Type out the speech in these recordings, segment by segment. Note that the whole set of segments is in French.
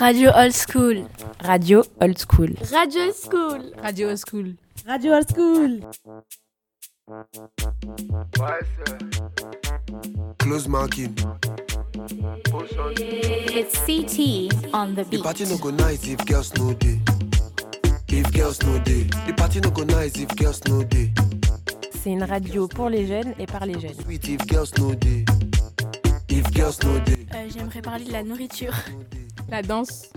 Radio Old School. Radio Old School. Radio Old School. Radio Old School. Radio Old School. Close marking. It's CT on the The beat. party no go nice if girls no day. If girls no day. The party no go nice if girls no day. C'est une radio pour les jeunes et par les jeunes. Sweet if girls no day. If girls no day. Euh, J'aimerais parler de la nourriture. La danse.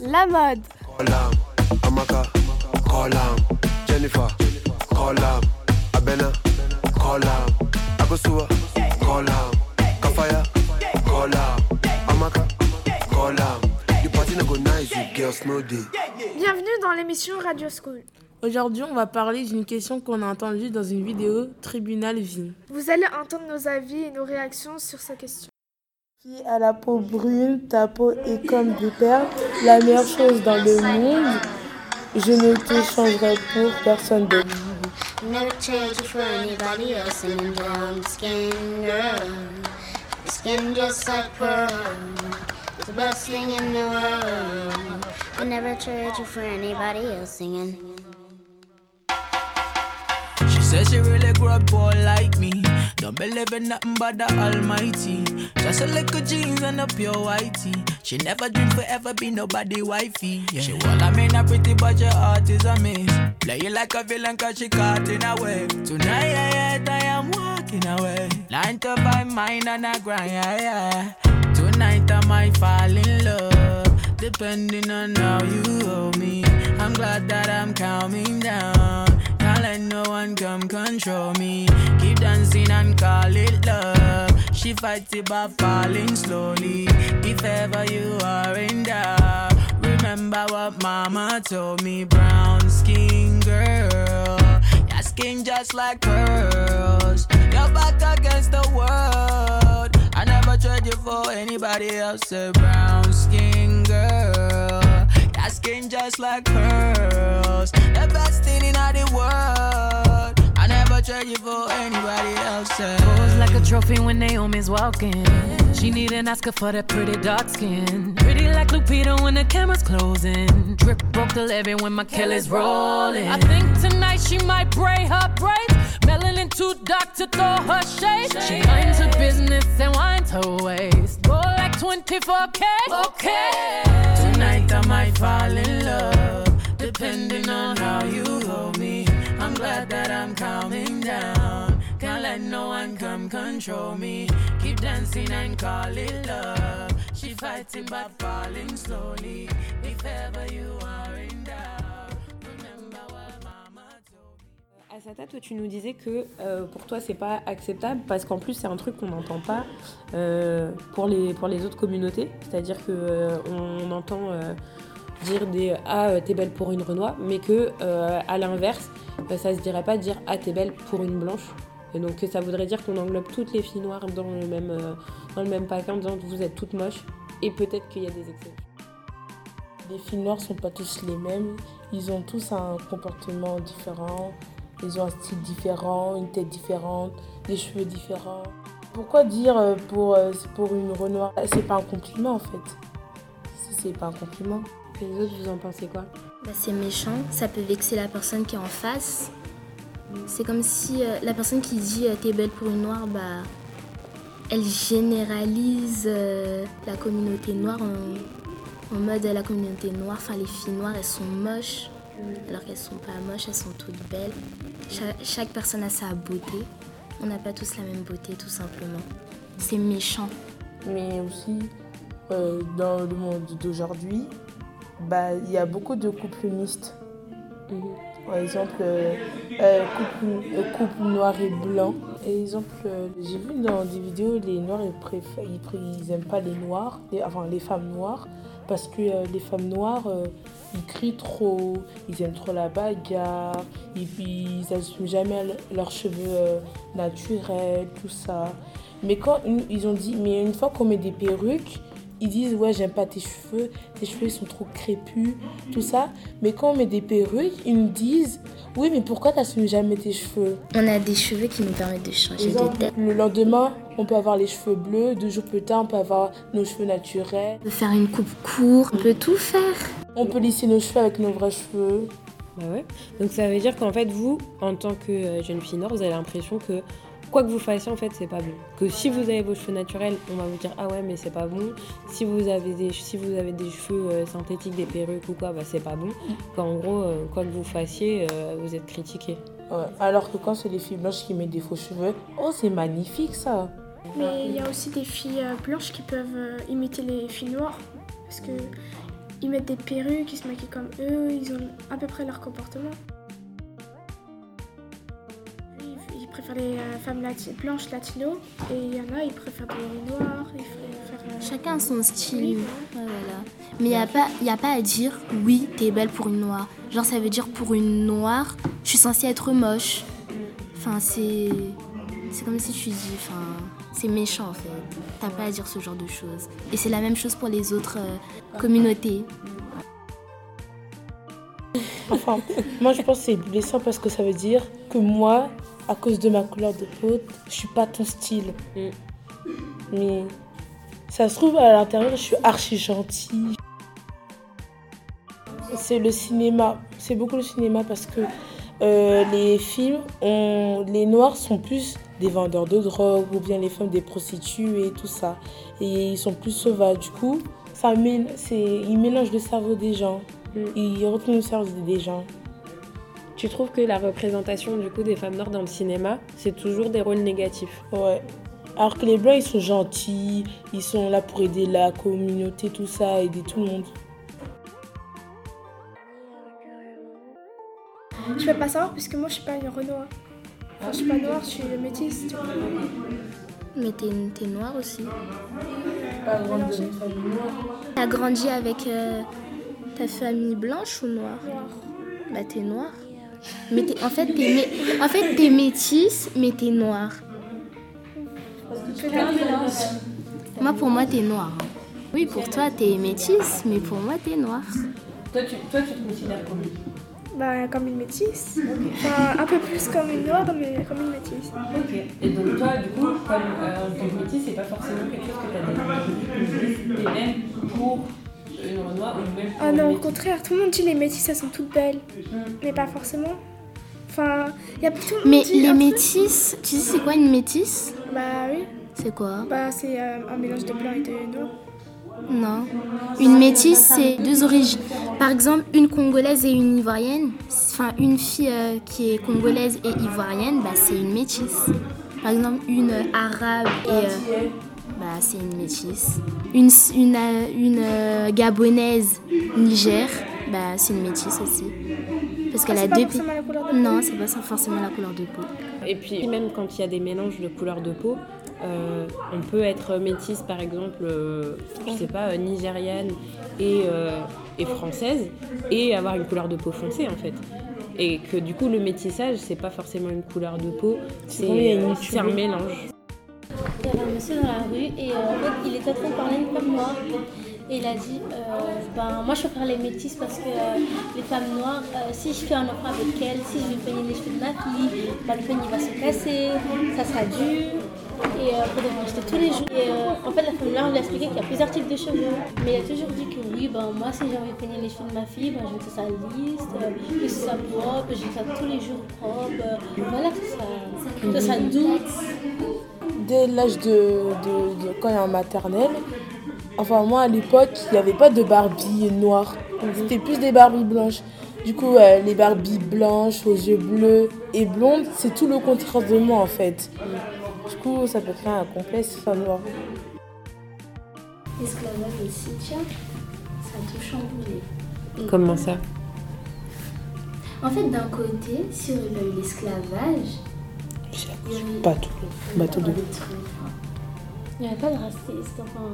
La mode. Bienvenue dans l'émission Radio School. Aujourd'hui, on va parler d'une question qu'on a entendue dans une vidéo Tribunal Vie. Vous allez entendre nos avis et nos réactions sur cette question. Qui a la peau brune, ta peau est comme du perles, la meilleure chose dans le monde. Je ne te changerai pour personne d'autre. Never change for anybody else and brown skin girl. Skin just like pearl. It's the best thing in the world. I never trade you for anybody else singing. She says she really grew up poor like me. Don't believe in nothing but the Almighty. Just a little jeans and a pure whitey. She never dream forever be nobody wifey. Yeah. She well, I mean a pretty but your heart is a miss. Play you like a villain cause she caught in a way. Tonight, I am walking away. Nine to five mind and I grind, yeah, yeah. Tonight I might fall in love. Depending on how you hold me. I'm glad that I'm calming down. Let no one come control me. Keep dancing and call it love. She fights it by falling slowly. If ever you are in doubt, remember what mama told me. Brown skin girl, your skin just like pearls. Your back against the world. I never trade you for anybody else. A brown skin girl. Your skin just like pearls. The best thing in all the world. I never trade you for anybody else. Pose like a trophy when Naomi's walking. She need an Oscar for that pretty dark skin. Pretty like Lupita when the camera's closing. Drip broke the levy when my Kelly's rolling. I think tonight she might braid her braids. Melanin too dark to throw her shade. She minds her business and winds her waist. Go like 24K. Okay. Tonight I might fall in love, depending on how you hold me. I'm glad that I'm calming down. Can't let no one come control me. Keep dancing and call it love. She fights it by falling slowly. If ever you are in doubt, remember what mama told me. Asata, toi, tu nous disais que euh, pour toi, c'est pas acceptable parce qu'en plus, c'est un truc qu'on n'entend pas euh, pour, les, pour les autres communautés. C'est-à-dire que euh, on entend euh, dire des Ah, euh, t'es belle pour une Renoir, mais que euh, à l'inverse, euh, ça se dirait pas dire Ah, t'es belle pour une blanche. Et donc, ça voudrait dire qu'on englobe toutes les filles noires dans le même, dans le même paquet en disant Vous êtes toutes moches. Et peut-être qu'il y a des exceptions. Les filles noires sont pas tous les mêmes. Ils ont tous un comportement différent. Ils ont un style différent, une tête différente, des cheveux différents. Pourquoi dire pour, pour une Renoir? C'est pas un compliment en fait. C'est pas un compliment. Les autres, vous en pensez quoi Bah, c'est méchant, ça peut vexer la personne qui est en face. C'est comme si euh, la personne qui dit euh, t'es belle pour une noire, bah, elle généralise euh, la communauté noire en, en mode la communauté noire, enfin les filles noires elles sont moches, alors qu'elles sont pas moches, elles sont toutes belles. Cha- chaque personne a sa beauté, on n'a pas tous la même beauté tout simplement. C'est méchant. Mais aussi, euh, dans le monde d'aujourd'hui, bah, il y a beaucoup de couples mixtes. Par exemple, euh, euh, couple, euh, couple noir et blanc. Par exemple, euh, j'ai vu dans des vidéos, les noirs, ils préfèrent, ils, ils aiment pas les noirs, les- enfin les femmes noires, parce que euh, les femmes noires, ils crient trop, ils aiment trop la bagarre, et puis ils n'assument jamais le- leurs cheveux naturels, tout ça. Mais quand ils ont dit, mais une fois qu'on met des perruques, ils disent ouais j'aime pas tes cheveux, tes cheveux ils sont trop crépus, tout ça. Mais quand on met des perruques, ils nous disent oui mais pourquoi t'assumes jamais tes cheveux? On a des cheveux qui nous permettent de changer Exemple, de tête. Le lendemain, on peut avoir les cheveux bleus, deux jours plus tard, on peut avoir nos cheveux naturels. On peut faire une coupe courte, on peut tout faire. On peut lisser nos cheveux avec nos vrais cheveux. Bah ouais. Donc ça veut dire qu'en fait, vous, en tant que euh, jeune fille noire, vous avez l'impression que quoi que vous fassiez, en fait, c'est pas bon. Que si vous avez vos cheveux naturels, on va vous dire ah ouais, mais c'est pas bon. Si vous avez des, si vous avez des cheveux euh, synthétiques, des perruques ou quoi, bah c'est pas bon. Qu'en gros, euh, quoi que vous fassiez, euh, vous êtes critiqué. Ouais. Alors que quand c'est les filles blanches qui mettent des faux cheveux, oh c'est magnifique ça. Mais il y a aussi des filles blanches qui peuvent imiter les filles noires. Parce que ils mettent des perruques, ils se maquillent comme eux, ils ont à peu près leur comportement. Préfèrent les euh, femmes lati- blanches latino et il y en a, ils préfèrent des noirs, ils préfèrent... euh, Chacun a son Oui, style. voilà. Ouais, voilà. Mais il n'y a, pas- y a pas à dire oui, t'es belle pour une noire. Genre, ça veut dire pour une noire, je suis censée être moche. Enfin, c'est. C'est comme si tu dis. Enfin, c'est méchant en fait. T'as pas à dire ce genre de choses. Et c'est la même chose pour les autres euh, communautés. Enfin, moi je pense que c'est blessant parce que ça veut dire que moi, à cause de ma couleur de peau, je suis pas ton style. Mm. Mais ça se trouve à l'intérieur, je suis archi gentille. C'est le cinéma. C'est beaucoup le cinéma parce que euh, les films, on- les noirs sont plus des vendeurs de drogue ou bien les femmes des prostituées et tout ça. Et ils sont plus sauvages. Du coup, ça c'est- ils mélangent le cerveau des gens. Ils retournent le cerveau des gens. Tu trouves que la représentation du coup des femmes noires dans le cinéma, c'est toujours des rôles négatifs? Ouais. Alors que les blancs, ils sont gentils, ils sont là pour aider la communauté, tout ça, aider tout le monde. Je peux pas savoir puisque moi je suis pas une Renoir. Enfin, je suis pas noire, je suis métisse. Mais t'es t'es noire aussi. Pas grande de notre famille noire. T'as grandi avec euh, ta famille blanche ou noire Bah, t'es noire. Mais t'es- en fait, t'es mé- en fait, t'es métisse, mais t'es noire. Moi, pour moi, t'es noire. Oui, pour toi, t'es métisse, mais pour moi, t'es noire. Toi, tu, toi, tu te considères comment Bah, comme une métisse. Enfin, un peu plus comme une noire, mais comme une métisse. Ok. Et donc toi, du coup, comme euh, en tant que métis, c'est pas forcément quelque chose que tu as Renoir ou même Ah non, au contraire, tout le monde dit les métisses, elles sont toutes belles. Mais pas forcément. Enfin, il y a tout le monde Mais dit les métisses, tu sais, c'est quoi une métisse Bah oui. C'est quoi? Bah, c'est euh, un mélange de blanc et de noir. Non. Une métisse, c'est deux origines. Par exemple, une congolaise et une ivoirienne. Enfin, une fille euh, qui est congolaise et ivoirienne, bah, c'est une métisse. Par exemple, une euh, arabe et. euh, bah, c'est une métisse. Une, une, euh, une euh, gabonaise Niger, bah, c'est une métisse aussi. Parce qu'elle Ah, a c'est pas deux forcément la couleur de peau. Non, c'est pas ça forcément la couleur de peau. Et puis même quand il y a des mélanges de couleurs de peau, euh, on peut être métisse par exemple, euh, je sais pas, euh, nigériane et, euh, et française et avoir une couleur de peau foncée en fait. Et que du coup le métissage c'est pas forcément une couleur de peau, c'est un mélange. Il y avait un monsieur dans la rue et euh, en fait, il était en train de parler à une femme noire. Et il a dit euh, ben, Moi, je préfère les métisses parce que euh, les femmes noires, euh, si je fais un enfant avec elles, si je vais peigner les cheveux de ma fille, ben, le peigne va se casser, ça sera dur. Et il faudra en acheter tous les jours. Et euh, en fait, la femme noire, on lui a expliqué qu'il y a plusieurs types de cheveux. Mais il a toujours dit que oui, ben, moi, si j'ai envie de peigner les cheveux de ma fille, ben, je veux que ça lisse, euh, que ce soit propre, je veux ça tous les jours propre. euh, voilà, que ça, que ça doux. Dès l'âge de, de- de- quand il est en maternelle, enfin moi à l'époque, il n'y avait pas de Barbie noire. C'était plus des Barbies blanches. Du coup, euh, les Barbies blanches aux yeux bleus et blondes, c'est tout le contraire de moi en fait. Du coup, ça peut créer un complexe femme noire. L'esclavage aussi, tiens, ça a tout chamboulé. Comment ça? En fait, d'un côté, si on avait eu l'esclavage, Pas tout. Bateau de l'eau. Il n'y avait pas de raciste, enfin.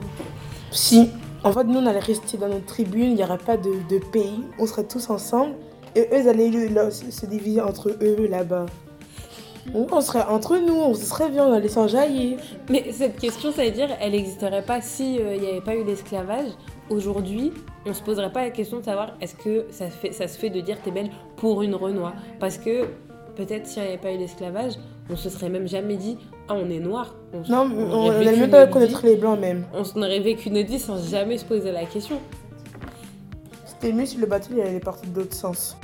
Si, en fait, nous on allait rester dans notre tribune, il n'y aurait pas de, de pays, on serait tous ensemble. Et eux, ils allaient le- le- se diviser entre eux là-bas. On serait entre nous, on se serait bien, on allait s'enjailler. Mais cette question, ça veut dire, elle n'existerait pas si il n'y avait pas eu l'esclavage. Aujourd'hui, on se poserait pas la question de savoir est-ce que ça, fait, ça se fait de dire t'es belle pour une Renoir? Parce que peut-être s'il n'y avait pas eu l'esclavage, on se serait même jamais dit ah on est noir. On, Non, on n'allait même pas connaître les blancs même. On aurait vécu notre vie sans jamais se poser la question. C'était mieux si le bateau il allait partir de l'autre sens.